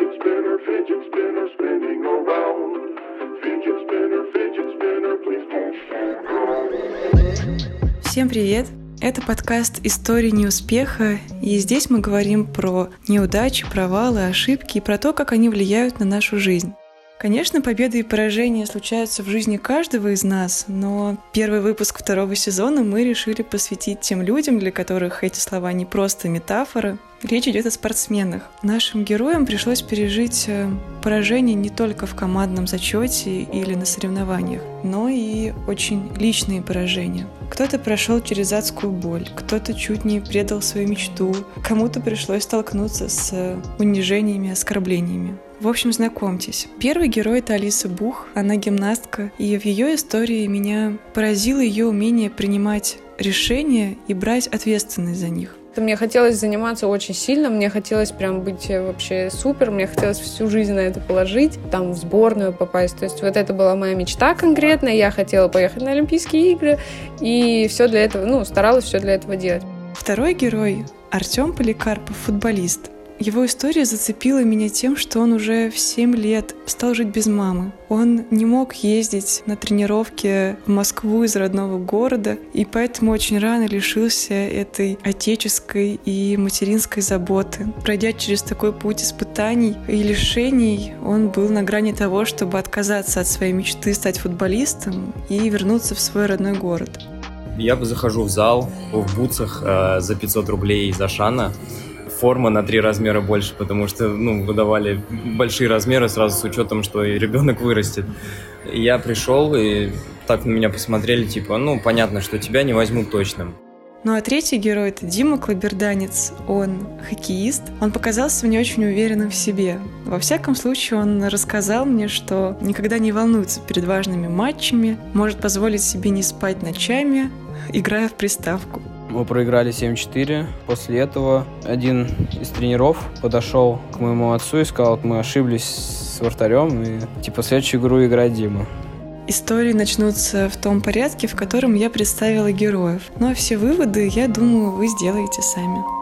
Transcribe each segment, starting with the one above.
Fidget spinner, fidget spinner, spinning around. Fidget spinner, fidget spinner, please don't. Всем привет! Это подкаст «Истории неуспеха», и здесь мы говорим про неудачи, провалы, ошибки и про то, как они влияют на нашу жизнь. Конечно, победы и поражения случаются в жизни каждого из нас, но первый выпуск второго сезона мы решили посвятить тем людям, для которых эти слова не просто метафора. Речь идет о спортсменах. Нашим героям пришлось пережить э, поражение не только в командном зачете или на соревнованиях, но и очень личные поражения. Кто-то прошел через адскую боль, кто-то чуть не предал свою мечту, кому-то пришлось столкнуться с э, унижениями, оскорблениями. В общем, знакомьтесь. Первый герой — это Алиса Бух. Она гимнастка, и в ее истории меня поразило ее умение принимать решения и брать ответственность за них. Мне хотелось заниматься очень сильно, мне хотелось прям быть э, вообще супер, мне хотелось всю жизнь на это положить, там в сборную попасть. То есть вот это была моя мечта конкретно, я хотела поехать на Олимпийские игры, и все для этого, ну, старалась все для этого делать. Второй герой — Артем Поликарпов, футболист. Его история зацепила меня тем, что он уже в 7 лет стал жить без мамы. Он не мог ездить на тренировки в Москву из родного города, и поэтому очень рано лишился этой отеческой и материнской заботы. Пройдя через такой путь испытаний и лишений, он был на грани того, чтобы отказаться от своей мечты стать футболистом и вернуться в свой родной город. Я захожу в зал в бутсах э, за 500 рублей из Ашана форма на три размера больше, потому что, ну, выдавали большие размеры сразу с учетом, что и ребенок вырастет. Я пришел, и так на меня посмотрели, типа, ну, понятно, что тебя не возьмут точно. Ну а третий герой — это Дима Клаберданец. Он хоккеист. Он показался мне очень уверенным в себе. Во всяком случае, он рассказал мне, что никогда не волнуется перед важными матчами, может позволить себе не спать ночами, играя в приставку. Мы проиграли 7-4. После этого один из тренеров подошел к моему отцу и сказал, мы ошиблись с вратарем, и типа следующую игру играть Дима. Истории начнутся в том порядке, в котором я представила героев. А все выводы, я думаю, вы сделаете сами.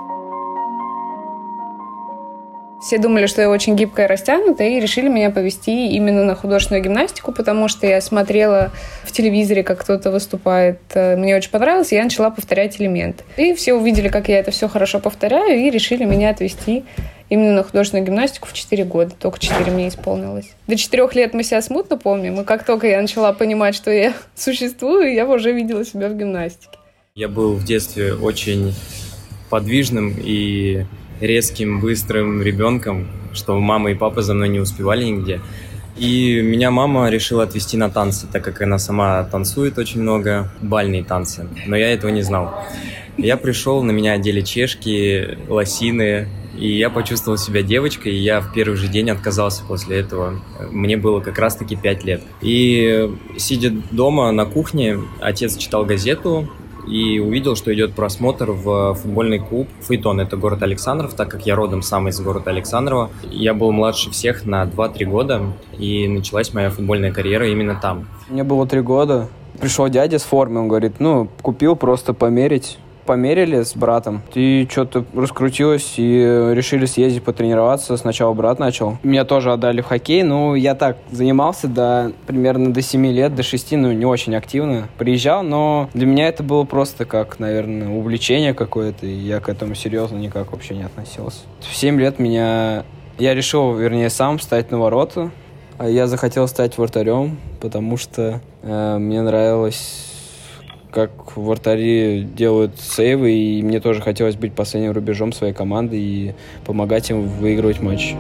Все думали, что я очень гибкая и растянутая, и решили меня повести именно на художественную гимнастику, потому что я смотрела в телевизоре, как кто-то выступает. Мне очень понравилось, и я начала повторять элементы. И все увидели, как я это все хорошо повторяю, и решили меня отвести именно на художественную гимнастику в 4 года. Только 4 мне исполнилось. До 4 лет мы себя смутно помним, и как только я начала понимать, что я существую, я уже видела себя в гимнастике. Я был в детстве очень подвижным и резким, быстрым ребенком, что мама и папа за мной не успевали нигде. И меня мама решила отвезти на танцы, так как она сама танцует очень много, бальные танцы. Но я этого не знал. Я пришел, на меня одели чешки, лосины, и я почувствовал себя девочкой, и я в первый же день отказался после этого. Мне было как раз-таки 5 лет. И сидя дома на кухне, отец читал газету, и увидел, что идет просмотр в футбольный клуб Фейтон, это город Александров, так как я родом сам из города Александрова. Я был младше всех на 2-3 года, и началась моя футбольная карьера именно там. Мне было 3 года, пришел дядя с формой, он говорит, ну, купил просто померить померили с братом, и что-то раскрутилось, и решили съездить потренироваться. Сначала брат начал. Меня тоже отдали в хоккей, ну, я так занимался до примерно до 7 лет, до 6, ну, не очень активно. Приезжал, но для меня это было просто как, наверное, увлечение какое-то, и я к этому серьезно никак вообще не относился. В 7 лет меня... Я решил, вернее, сам встать на ворота, а я захотел стать вратарем, потому что э, мне нравилось как вратари делают сейвы, и мне тоже хотелось быть последним рубежом своей команды и помогать им выигрывать матч.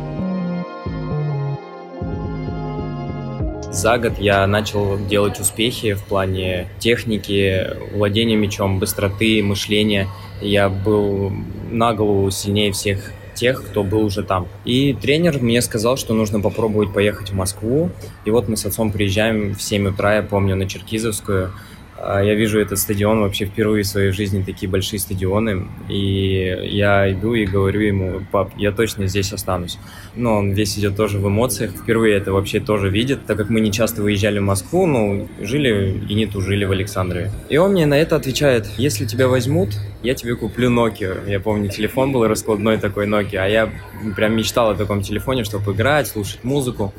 За год я начал делать успехи в плане техники, владения мячом, быстроты, мышления. Я был на голову сильнее всех тех, кто был уже там. И тренер мне сказал, что нужно попробовать поехать в Москву. И вот мы с отцом приезжаем в 7 утра, я помню, на Черкизовскую я вижу этот стадион вообще впервые в своей жизни, такие большие стадионы. И я иду и говорю ему, пап, я точно здесь останусь. Но он весь идет тоже в эмоциях. Впервые это вообще тоже видит, так как мы не часто выезжали в Москву, но жили и не тужили в Александрове. И он мне на это отвечает, если тебя возьмут, я тебе куплю Nokia. Я помню, телефон был раскладной такой Nokia, а я прям мечтал о таком телефоне, чтобы играть, слушать музыку.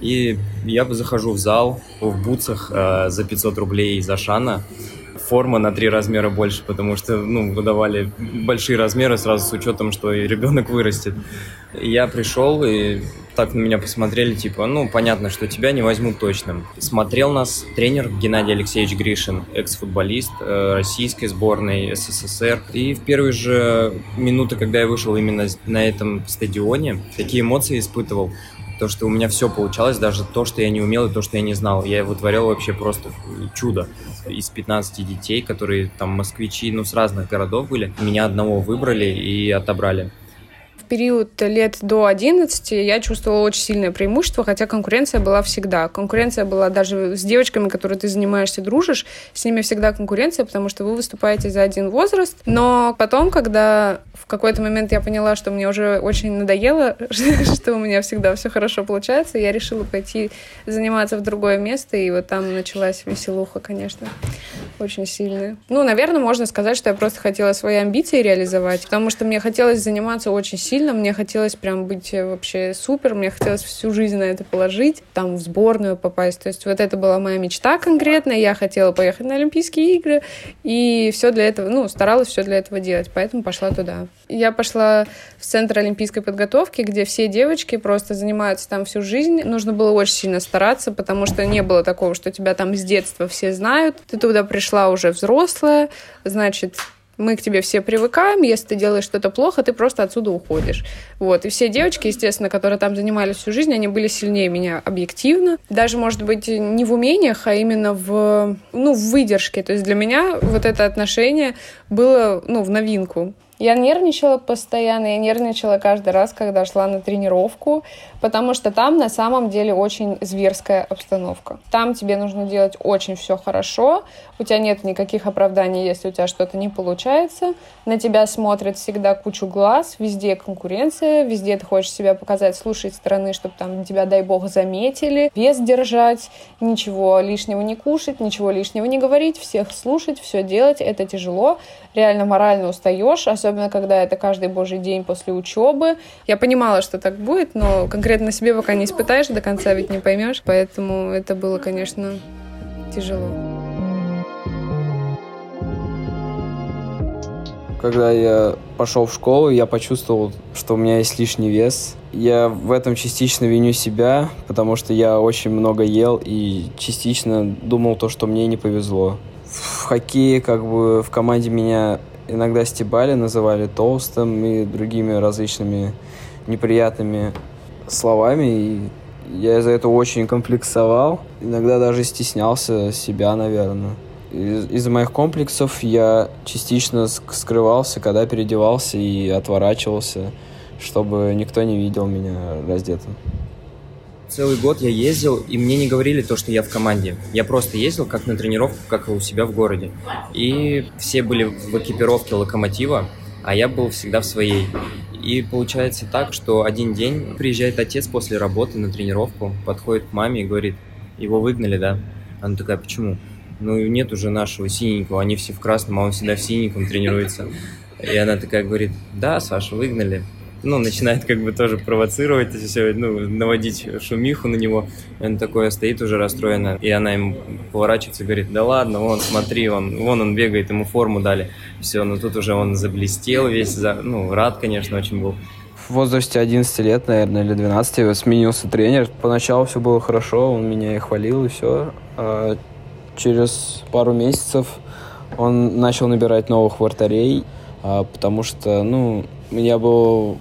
И я захожу в зал в бутсах э, за 500 рублей за Шана. Форма на три размера больше, потому что ну, выдавали большие размеры сразу с учетом, что и ребенок вырастет. Я пришел, и так на меня посмотрели, типа, ну, понятно, что тебя не возьмут точно. Смотрел нас тренер Геннадий Алексеевич Гришин, экс-футболист э, российской сборной СССР. И в первые же минуты, когда я вышел именно на этом стадионе, такие эмоции испытывал то, что у меня все получалось, даже то, что я не умел и то, что я не знал. Я вытворял вообще просто чудо. Из 15 детей, которые там москвичи, ну, с разных городов были, меня одного выбрали и отобрали период лет до 11 я чувствовала очень сильное преимущество, хотя конкуренция была всегда. Конкуренция была даже с девочками, которые ты занимаешься, дружишь, с ними всегда конкуренция, потому что вы выступаете за один возраст. Но потом, когда в какой-то момент я поняла, что мне уже очень надоело, что у меня всегда все хорошо получается, я решила пойти заниматься в другое место, и вот там началась веселуха, конечно, очень сильная. Ну, наверное, можно сказать, что я просто хотела свои амбиции реализовать, потому что мне хотелось заниматься очень сильно, сильно, мне хотелось прям быть э, вообще супер, мне хотелось всю жизнь на это положить, там в сборную попасть. То есть вот это была моя мечта конкретно, я хотела поехать на Олимпийские игры, и все для этого, ну, старалась все для этого делать, поэтому пошла туда. Я пошла в Центр олимпийской подготовки, где все девочки просто занимаются там всю жизнь. Нужно было очень сильно стараться, потому что не было такого, что тебя там с детства все знают. Ты туда пришла уже взрослая, значит, мы к тебе все привыкаем, если ты делаешь что-то плохо, ты просто отсюда уходишь. Вот. И все девочки, естественно, которые там занимались всю жизнь, они были сильнее меня объективно. Даже, может быть, не в умениях, а именно в, ну, в выдержке. То есть для меня вот это отношение было, ну, в новинку. Я нервничала постоянно, я нервничала каждый раз, когда шла на тренировку, потому что там на самом деле очень зверская обстановка. Там тебе нужно делать очень все хорошо, у тебя нет никаких оправданий, если у тебя что-то не получается, на тебя смотрят всегда кучу глаз, везде конкуренция, везде ты хочешь себя показать с лучшей стороны, чтобы там тебя, дай бог, заметили, вес держать, ничего лишнего не кушать, ничего лишнего не говорить, всех слушать, все делать, это тяжело, реально морально устаешь, особенно когда это каждый божий день после учебы. Я понимала, что так будет, но конкретно себе пока не испытаешь, до конца ведь не поймешь, поэтому это было, конечно, тяжело. Когда я пошел в школу, я почувствовал, что у меня есть лишний вес. Я в этом частично виню себя, потому что я очень много ел и частично думал то, что мне не повезло в хоккее, как бы в команде меня иногда стебали, называли толстым и другими различными неприятными словами. И я из-за этого очень комплексовал. Иногда даже стеснялся себя, наверное. Из- за моих комплексов я частично скрывался, когда переодевался и отворачивался, чтобы никто не видел меня раздетым. Целый год я ездил, и мне не говорили то, что я в команде. Я просто ездил как на тренировку, как у себя в городе. И все были в экипировке локомотива, а я был всегда в своей. И получается так, что один день приезжает отец после работы на тренировку, подходит к маме и говорит, его выгнали, да? Она такая, почему? Ну, нет уже нашего синенького, они все в красном, а он всегда в синеньком тренируется. И она такая говорит, да, Саша, выгнали ну, начинает как бы тоже провоцировать, все, ну, наводить шумиху на него. Он такой стоит уже расстроенно, и она ему поворачивается и говорит, да ладно, вон, смотри, он, вон он бегает, ему форму дали. Все, но тут уже он заблестел весь, за, ну, рад, конечно, очень был. В возрасте 11 лет, наверное, или 12 сменился тренер. Поначалу все было хорошо, он меня и хвалил, и все. А через пару месяцев он начал набирать новых вратарей, а, потому что, ну, я был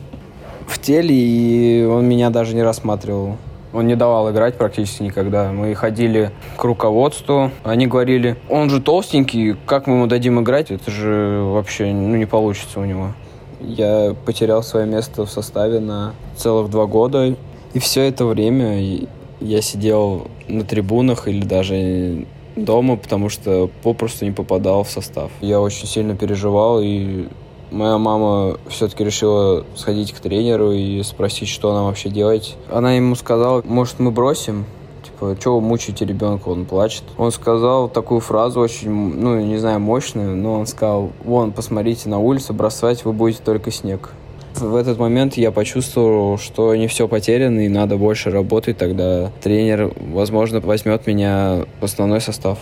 в теле, и он меня даже не рассматривал. Он не давал играть практически никогда. Мы ходили к руководству, они говорили, он же толстенький, как мы ему дадим играть? Это же вообще ну, не получится у него. Я потерял свое место в составе на целых два года. И все это время я сидел на трибунах или даже дома, потому что попросту не попадал в состав. Я очень сильно переживал, и моя мама все-таки решила сходить к тренеру и спросить, что нам вообще делать. Она ему сказала, может, мы бросим? Типа, что вы мучаете ребенка, он плачет. Он сказал такую фразу очень, ну, не знаю, мощную, но он сказал, вон, посмотрите на улицу, бросать вы будете только снег. В этот момент я почувствовал, что не все потеряно и надо больше работать, тогда тренер, возможно, возьмет меня в основной состав.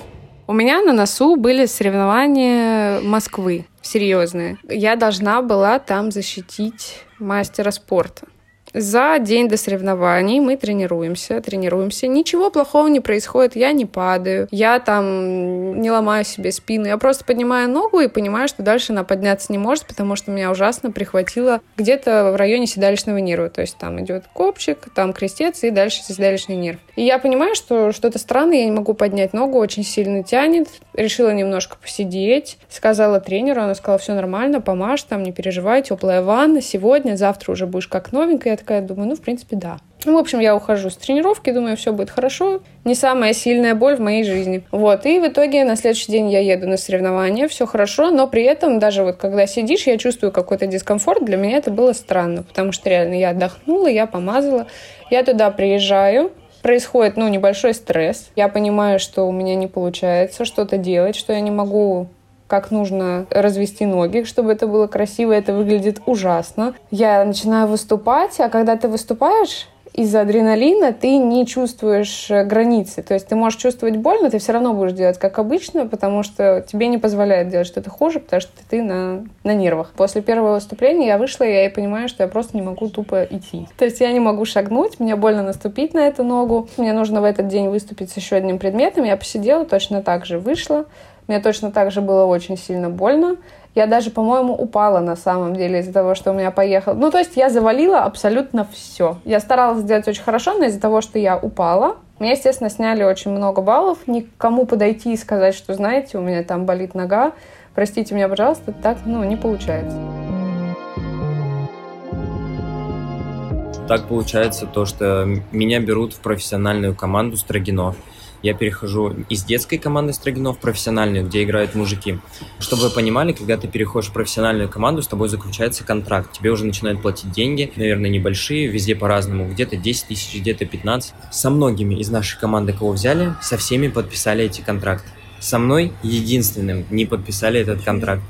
У меня на носу были соревнования Москвы, серьезные. Я должна была там защитить мастера спорта. За день до соревнований мы тренируемся, тренируемся. Ничего плохого не происходит, я не падаю, я там не ломаю себе спину, я просто поднимаю ногу и понимаю, что дальше она подняться не может, потому что меня ужасно прихватило где-то в районе седалищного нерва. То есть там идет копчик, там крестец и дальше седалищный нерв. И я понимаю, что что-то странное, я не могу поднять ногу, очень сильно тянет. Решила немножко посидеть, сказала тренеру, она сказала, все нормально, помажь там, не переживай, теплая ванна, сегодня, завтра уже будешь как новенькая такая думаю, ну, в принципе, да. Ну, в общем, я ухожу с тренировки, думаю, все будет хорошо. Не самая сильная боль в моей жизни. Вот. И в итоге на следующий день я еду на соревнования, все хорошо, но при этом даже вот когда сидишь, я чувствую какой-то дискомфорт. Для меня это было странно, потому что реально я отдохнула, я помазала. Я туда приезжаю, происходит, ну, небольшой стресс. Я понимаю, что у меня не получается что-то делать, что я не могу как нужно развести ноги, чтобы это было красиво, это выглядит ужасно. Я начинаю выступать, а когда ты выступаешь, из-за адреналина ты не чувствуешь границы. То есть ты можешь чувствовать боль, но ты все равно будешь делать как обычно, потому что тебе не позволяет делать что-то хуже, потому что ты на, на нервах. После первого выступления я вышла, и я понимаю, что я просто не могу тупо идти. То есть я не могу шагнуть, мне больно наступить на эту ногу. Мне нужно в этот день выступить с еще одним предметом. Я посидела, точно так же вышла. Мне точно так же было очень сильно больно. Я даже, по-моему, упала на самом деле из-за того, что у меня поехал. Ну, то есть я завалила абсолютно все. Я старалась сделать очень хорошо, но из-за того, что я упала, мне, естественно, сняли очень много баллов. Никому подойти и сказать, что, знаете, у меня там болит нога, простите меня, пожалуйста, так, ну, не получается. Так получается то, что меня берут в профессиональную команду Строгино я перехожу из детской команды Строгинов в профессиональную, где играют мужики. Чтобы вы понимали, когда ты переходишь в профессиональную команду, с тобой заключается контракт. Тебе уже начинают платить деньги, наверное, небольшие, везде по-разному. Где-то 10 тысяч, где-то 15. Со многими из нашей команды, кого взяли, со всеми подписали эти контракты. Со мной единственным не подписали этот контракт.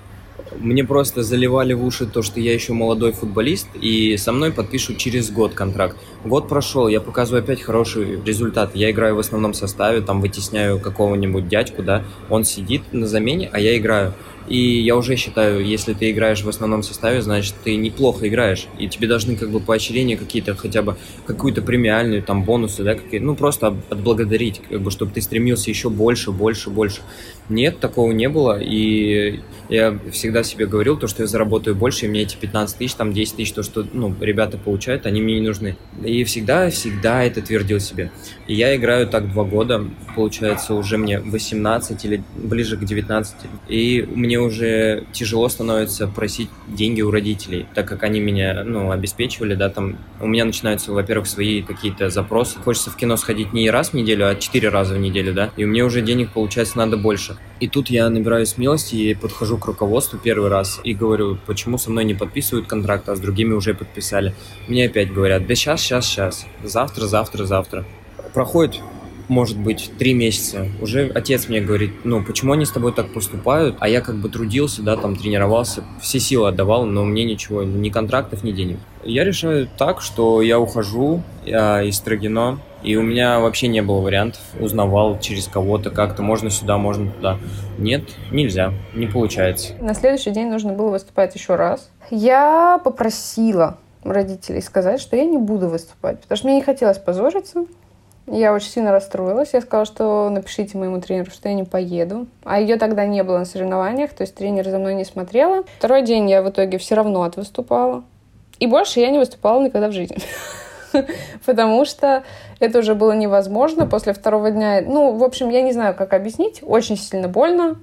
Мне просто заливали в уши то, что я еще молодой футболист, и со мной подпишут через год контракт. Год прошел, я показываю опять хороший результат. Я играю в основном составе, там вытесняю какого-нибудь дядьку, да, он сидит на замене, а я играю. И я уже считаю, если ты играешь в основном составе, значит, ты неплохо играешь. И тебе должны как бы поощрения какие-то, хотя бы какую-то премиальную, там, бонусы, да, какие ну, просто отблагодарить, как бы, чтобы ты стремился еще больше, больше, больше. Нет, такого не было, и я всегда себе говорил, то, что я заработаю больше, и мне эти 15 тысяч, там, 10 тысяч, то, что, ну, ребята получают, они мне не нужны. И всегда, всегда это твердил себе. И я играю так два года, получается, уже мне 18 или ближе к 19, и мне уже тяжело становится просить деньги у родителей, так как они меня, ну, обеспечивали, да, там, у меня начинаются, во-первых, свои какие-то запросы. Хочется в кино сходить не раз в неделю, а четыре раза в неделю, да, и мне уже денег, получается, надо больше. И тут я набираю смелости и подхожу к руководству первый раз и говорю, почему со мной не подписывают контракт, а с другими уже подписали. Мне опять говорят, да сейчас, сейчас, сейчас, завтра, завтра, завтра. Проходит может быть, три месяца, уже отец мне говорит, ну, почему они с тобой так поступают, а я как бы трудился, да, там тренировался, все силы отдавал, но мне ничего, ни контрактов, ни денег. Я решаю так, что я ухожу я из Строгино, и у меня вообще не было вариантов, узнавал через кого-то как-то, можно сюда, можно туда. Нет, нельзя, не получается. На следующий день нужно было выступать еще раз. Я попросила родителей сказать, что я не буду выступать, потому что мне не хотелось позориться, я очень сильно расстроилась. Я сказала, что напишите моему тренеру, что я не поеду. А ее тогда не было на соревнованиях, то есть тренер за мной не смотрела. Второй день я в итоге все равно отвыступала. И больше я не выступала никогда в жизни. Потому что это уже было невозможно после второго дня. Ну, в общем, я не знаю, как объяснить. Очень сильно больно.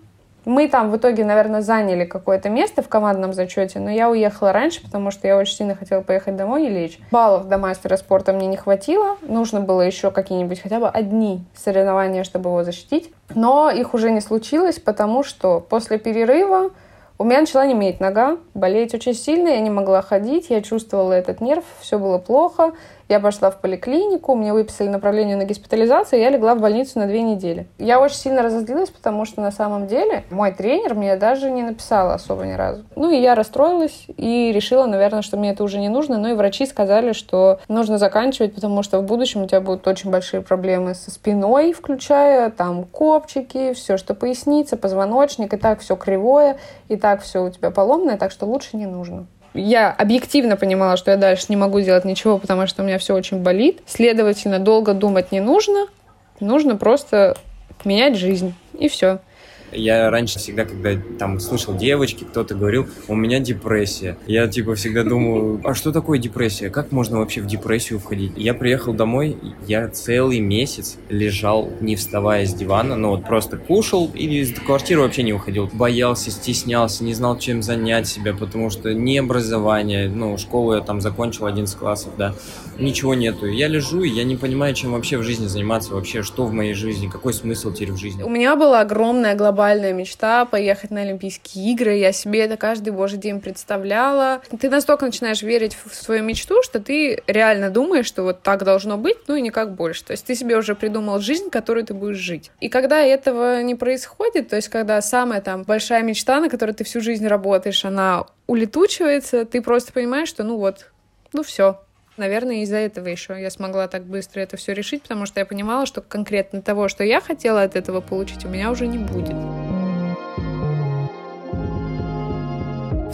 Мы там в итоге, наверное, заняли какое-то место в командном зачете, но я уехала раньше, потому что я очень сильно хотела поехать домой и лечь. Баллов до мастера спорта мне не хватило. Нужно было еще какие-нибудь хотя бы одни соревнования, чтобы его защитить. Но их уже не случилось, потому что после перерыва у меня начала неметь нога, болеть очень сильно, я не могла ходить, я чувствовала этот нерв, все было плохо. Я пошла в поликлинику, мне выписали направление на госпитализацию, и я легла в больницу на две недели. Я очень сильно разозлилась, потому что на самом деле мой тренер мне даже не написала особо ни разу. Ну и я расстроилась и решила, наверное, что мне это уже не нужно. Ну и врачи сказали, что нужно заканчивать, потому что в будущем у тебя будут очень большие проблемы со спиной, включая там копчики, все, что поясница, позвоночник, и так все кривое, и так все у тебя поломное, так что лучше не нужно я объективно понимала, что я дальше не могу делать ничего, потому что у меня все очень болит. Следовательно, долго думать не нужно. Нужно просто менять жизнь. И все. Я раньше всегда, когда там слышал девочки, кто-то говорил, у меня депрессия. Я типа всегда думаю, а что такое депрессия? Как можно вообще в депрессию входить? Я приехал домой, я целый месяц лежал, не вставая с дивана, ну вот просто кушал и из квартиры вообще не уходил. Боялся, стеснялся, не знал, чем занять себя, потому что не образование, ну, школу я там закончил 11 классов, да, ничего нету. Я лежу, и я не понимаю, чем вообще в жизни заниматься, вообще, что в моей жизни, какой смысл теперь в жизни. У меня была огромная глобальная глобальная мечта поехать на Олимпийские игры. Я себе это каждый божий день представляла. Ты настолько начинаешь верить в свою мечту, что ты реально думаешь, что вот так должно быть, ну и никак больше. То есть ты себе уже придумал жизнь, которую ты будешь жить. И когда этого не происходит, то есть когда самая там большая мечта, на которой ты всю жизнь работаешь, она улетучивается, ты просто понимаешь, что ну вот, ну все, Наверное, из-за этого еще я смогла так быстро это все решить, потому что я понимала, что конкретно того, что я хотела от этого получить, у меня уже не будет.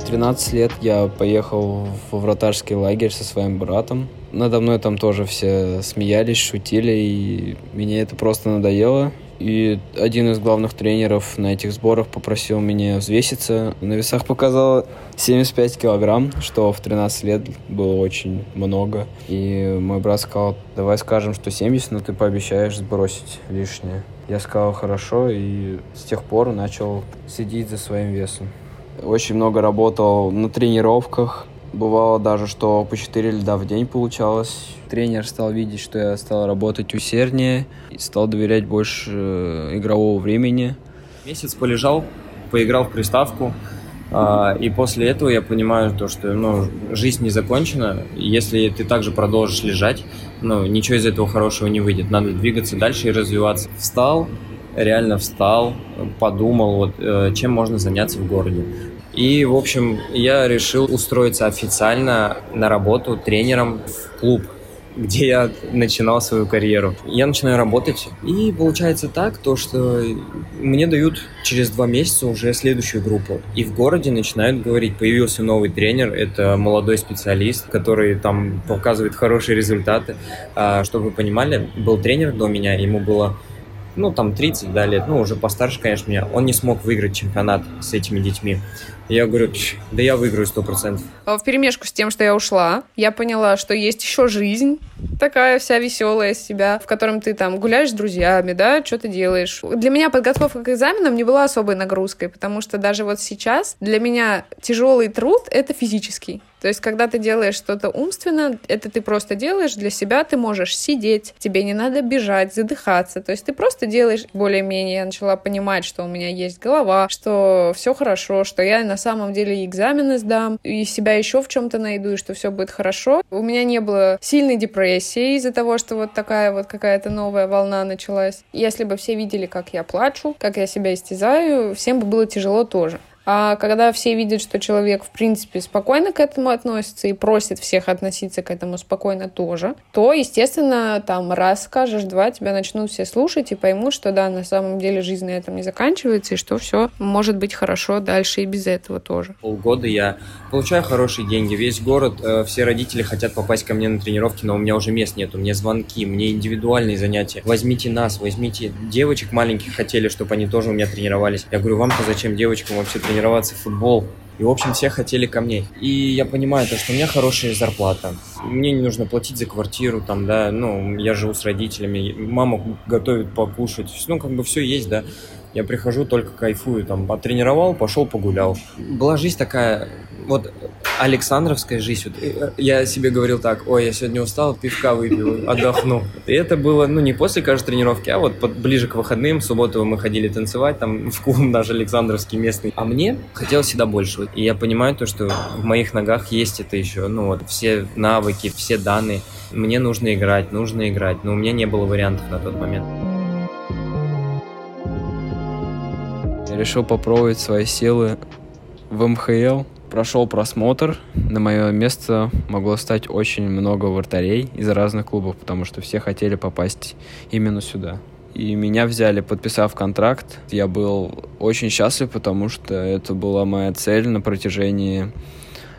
В 13 лет я поехал в вратарский лагерь со своим братом. Надо мной там тоже все смеялись, шутили, и мне это просто надоело. И один из главных тренеров на этих сборах попросил меня взвеситься. На весах показал 75 килограмм, что в 13 лет было очень много. И мой брат сказал, давай скажем, что 70, но ты пообещаешь сбросить лишнее. Я сказал, хорошо, и с тех пор начал следить за своим весом. Очень много работал на тренировках, Бывало даже, что по 4 льда в день получалось. Тренер стал видеть, что я стал работать усерднее, и стал доверять больше э, игрового времени. Месяц полежал, поиграл в приставку, а, и после этого я понимаю то, что ну, жизнь не закончена. Если ты также продолжишь лежать, ну, ничего из этого хорошего не выйдет. Надо двигаться дальше и развиваться. Встал, реально встал, подумал, вот, э, чем можно заняться в городе. И, в общем, я решил устроиться официально на работу тренером в клуб где я начинал свою карьеру. Я начинаю работать, и получается так, то, что мне дают через два месяца уже следующую группу. И в городе начинают говорить, появился новый тренер, это молодой специалист, который там показывает хорошие результаты. А, чтобы вы понимали, был тренер до меня, ему было ну, там 30 да, лет, ну, уже постарше, конечно, меня, он не смог выиграть чемпионат с этими детьми. Я говорю, да я выиграю сто процентов. А в перемешку с тем, что я ушла, я поняла, что есть еще жизнь, такая вся веселая из себя, в котором ты там гуляешь с друзьями, да, что ты делаешь. Для меня подготовка к экзаменам не была особой нагрузкой, потому что даже вот сейчас для меня тяжелый труд — это физический. То есть, когда ты делаешь что-то умственно, это ты просто делаешь для себя, ты можешь сидеть, тебе не надо бежать, задыхаться. То есть, ты просто делаешь более-менее. Я начала понимать, что у меня есть голова, что все хорошо, что я на самом деле экзамены сдам, и себя еще в чем-то найду, и что все будет хорошо. У меня не было сильной депрессии из-за того, что вот такая вот какая-то новая волна началась. Если бы все видели, как я плачу, как я себя истязаю, всем бы было тяжело тоже. А когда все видят, что человек, в принципе, спокойно к этому относится и просит всех относиться к этому спокойно тоже, то, естественно, там раз скажешь, два, тебя начнут все слушать и поймут, что да, на самом деле жизнь на этом не заканчивается, и что все может быть хорошо дальше и без этого тоже. Полгода я получаю хорошие деньги, весь город, э, все родители хотят попасть ко мне на тренировки, но у меня уже мест нет, у меня звонки, мне индивидуальные занятия. Возьмите нас, возьмите девочек маленьких хотели, чтобы они тоже у меня тренировались. Я говорю, вам-то зачем девочкам вообще тренироваться? Тренироваться в футбол. И, в общем, все хотели ко мне. И я понимаю, то, что у меня хорошая зарплата. Мне не нужно платить за квартиру, там, да, ну, я живу с родителями, мама готовит покушать, ну, как бы все есть, да. Я прихожу, только кайфую, там, потренировал, пошел погулял. Была жизнь такая, вот Александровская жизнь. Вот, э, я себе говорил так, ой, я сегодня устал, пивка выпил, отдохну. И это было, ну, не после каждой тренировки, а вот под, ближе к выходным, в субботу мы ходили танцевать, там, в клуб наш Александровский местный. А мне хотелось всегда больше. И я понимаю то, что в моих ногах есть это еще, ну, вот, все навыки, все данные. Мне нужно играть, нужно играть, но у меня не было вариантов на тот момент. Решил попробовать свои силы в МХЛ. Прошел просмотр. На мое место могло стать очень много вратарей из разных клубов, потому что все хотели попасть именно сюда. И меня взяли, подписав контракт. Я был очень счастлив, потому что это была моя цель на протяжении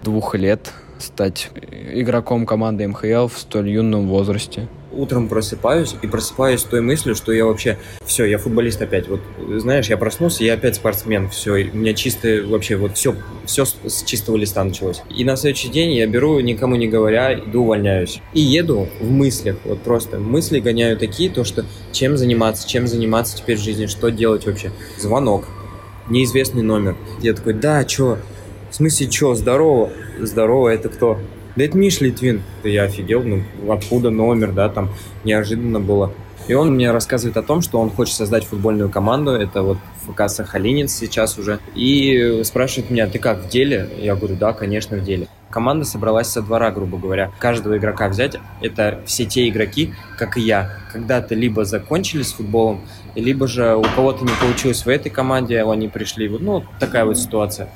двух лет стать игроком команды МХЛ в столь юном возрасте утром просыпаюсь и просыпаюсь с той мыслью, что я вообще, все, я футболист опять. Вот, знаешь, я проснулся, я опять спортсмен, все, у меня чисто вообще вот все, все с чистого листа началось. И на следующий день я беру, никому не говоря, иду увольняюсь. И еду в мыслях, вот просто мысли гоняю такие, то что чем заниматься, чем заниматься теперь в жизни, что делать вообще. Звонок, неизвестный номер. Я такой, да, чё? В смысле, чё, здорово? Здорово, это кто? Да это Миш Литвин. Я офигел, ну откуда номер, да, там неожиданно было. И он мне рассказывает о том, что он хочет создать футбольную команду, это вот ФК Сахалинец сейчас уже, и спрашивает меня, ты как, в деле? Я говорю, да, конечно, в деле. Команда собралась со двора, грубо говоря. Каждого игрока взять, это все те игроки, как и я, когда-то либо закончили с футболом, либо же у кого-то не получилось в этой команде, они пришли, ну, такая вот ситуация.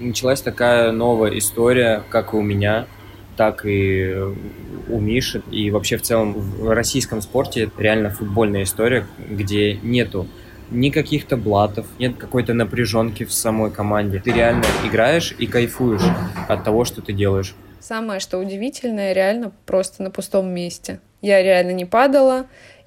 Началась такая новая история, как и у меня, так и у Миши. И вообще в целом в российском спорте реально футбольная история, где нету ни каких-то блатов, нет какой-то напряженки в самой команде. Ты реально играешь и кайфуешь от того, что ты делаешь. Самое, что удивительное, реально просто на пустом месте. Я реально не падала,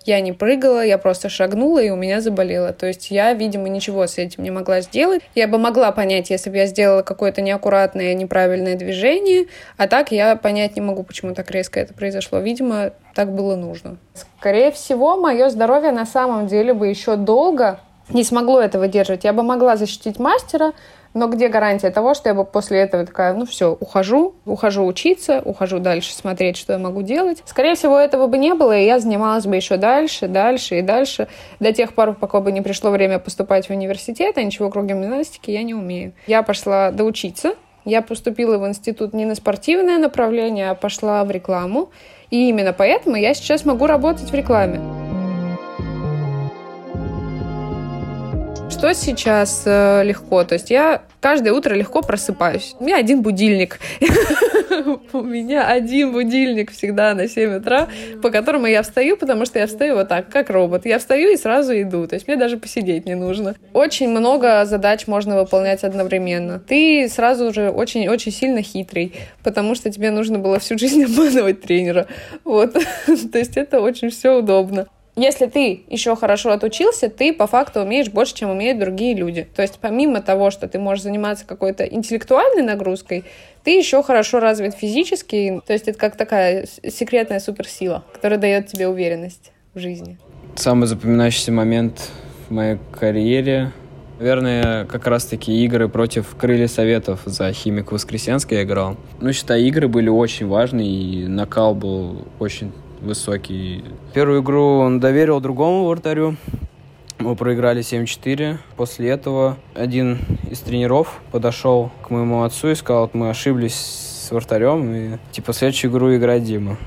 я не прыгала, я просто шагнула, и у меня заболело. То есть я, видимо, ничего с этим не могла сделать. Я бы могла понять, если бы я сделала какое-то неаккуратное, неправильное движение, а так я понять не могу, почему так резко это произошло. Видимо, так было нужно. Скорее всего, мое здоровье на самом деле бы еще долго не смогло это выдерживать. Я бы могла защитить мастера, но где гарантия того, что я бы после этого такая, ну все, ухожу, ухожу учиться, ухожу дальше смотреть, что я могу делать. Скорее всего, этого бы не было, и я занималась бы еще дальше, дальше и дальше, до тех пор, пока бы не пришло время поступать в университет, а ничего кроме гимнастики я не умею. Я пошла доучиться, я поступила в институт не на спортивное направление, а пошла в рекламу. И именно поэтому я сейчас могу работать в рекламе. Что сейчас э, легко? То есть я каждое утро легко просыпаюсь. У меня один будильник. У меня один будильник всегда на 7 утра, по которому я встаю, потому что я встаю вот так, как робот. Я встаю и сразу иду. То есть мне даже посидеть не нужно. Очень много задач можно выполнять одновременно. Ты сразу же очень-очень сильно хитрый, потому что тебе нужно было всю жизнь обманывать тренера. Вот. То есть это очень все удобно если ты еще хорошо отучился, ты по факту умеешь больше, чем умеют другие люди. То есть помимо того, что ты можешь заниматься какой-то интеллектуальной нагрузкой, ты еще хорошо развит физически. То есть это как такая секретная суперсила, которая дает тебе уверенность в жизни. Самый запоминающийся момент в моей карьере Наверное, как раз-таки игры против Крылья Советов за Химик Воскресенский я играл. Ну, считай, игры были очень важны, и накал был очень высокий. Первую игру он доверил другому вратарю. Мы проиграли 7-4. После этого один из тренеров подошел к моему отцу и сказал, мы ошиблись с вратарем, и типа следующую игру играть Дима.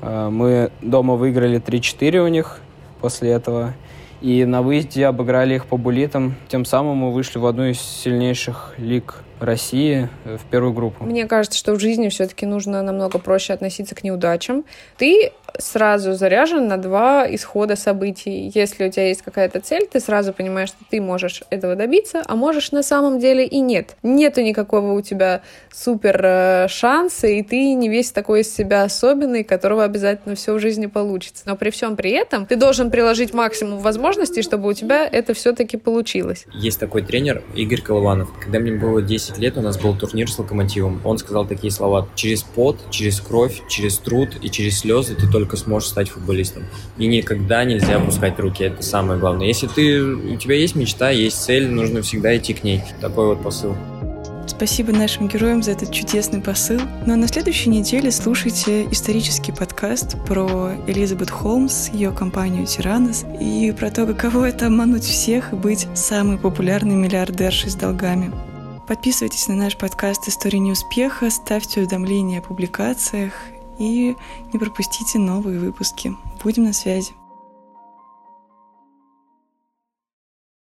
А, мы дома выиграли 3-4 у них после этого. И на выезде обыграли их по булитам. Тем самым мы вышли в одну из сильнейших лиг России э, в первую группу. Мне кажется, что в жизни все-таки нужно намного проще относиться к неудачам. Ты сразу заряжен на два исхода событий. Если у тебя есть какая-то цель, ты сразу понимаешь, что ты можешь этого добиться, а можешь на самом деле и нет. Нету никакого у тебя супер э, шанса, и ты не весь такой из себя особенный, которого обязательно все в жизни получится. Но при всем при этом ты должен приложить максимум возможностей, чтобы у тебя это все-таки получилось. Есть такой тренер Игорь Колыванов. Когда мне было 10 10 лет у нас был турнир с Локомотивом. Он сказал такие слова. Через пот, через кровь, через труд и через слезы ты только только сможешь стать футболистом. И никогда нельзя опускать руки, это самое главное. Если ты, у тебя есть мечта, есть цель, нужно всегда идти к ней. Такой вот посыл. Спасибо нашим героям за этот чудесный посыл. Ну а на следующей неделе слушайте исторический подкаст про Элизабет Холмс, ее компанию Тиранос и про то, каково это обмануть всех и быть самой популярной миллиардершей с долгами. Подписывайтесь на наш подкаст «История неуспеха», ставьте уведомления о публикациях и не пропустите новые выпуски. Будем на связи.